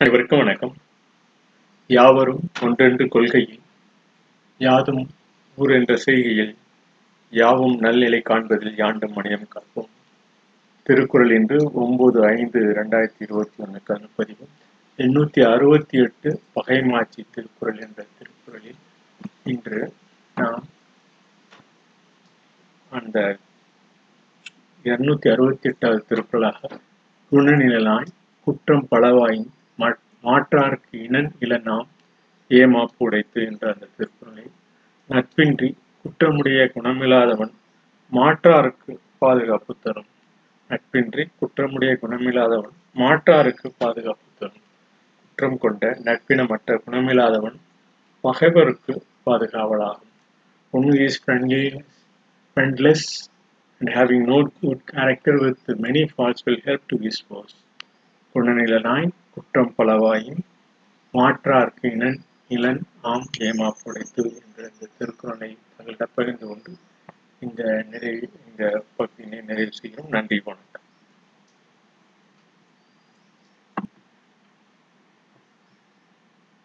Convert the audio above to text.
அனைவருக்கும் வணக்கம். யாவரும் ஒன்றென்று கொள்கையில் யாதும் ஊர் என்ற செய்கையில் யாவும் நல்நிலை காண்பதில் யாண்டும் மணியம் காப்போம் திருக்குறள் இன்று ஒன்பது ஐந்து ரெண்டாயிரத்தி இருபத்தி ஒன்றுக்கான பதிவு எண்ணூத்தி அறுபத்தி எட்டு பகைமாட்சி திருக்குறள் என்ற திருக்குறளில் இன்று நாம் அந்த இருநூத்தி அறுபத்தி எட்டாவது திருக்குறளாக குணநிழலாய் குற்றம் பலவாயின் மாற்றார்க்கு இனன் இளனாம் ஏமாப்பு உடைத்து என்ற அந்த திருக்குறளை நட்பின்றி குற்றமுடைய குணமில்லாதவன் மாற்றாருக்கு பாதுகாப்பு தரும். நட்பின்றி குற்றமுடைய குணமில்லாதவன் மாற்றாருக்கு பாதுகாப்பு தரும். குற்றம் கொண்ட நட்பினமற்ற குணமில்லாதவன் பகைவருக்கு பாதுகாவலாகும். One is and friendless and good no with many with many faults will help to his foes. Nine குற்றம் பலவாயின் மாற்றார்க்கு இனன் இளன் ஆம் ஏமாப்புடைத்து என்ற இந்த திருக்குறளை தங்களிடம் பகிர்ந்து கொண்டு இந்த நிறைவு இந்த பகுதியினை நிறைவு செய்கிறோம். நன்றி வணக்கம்.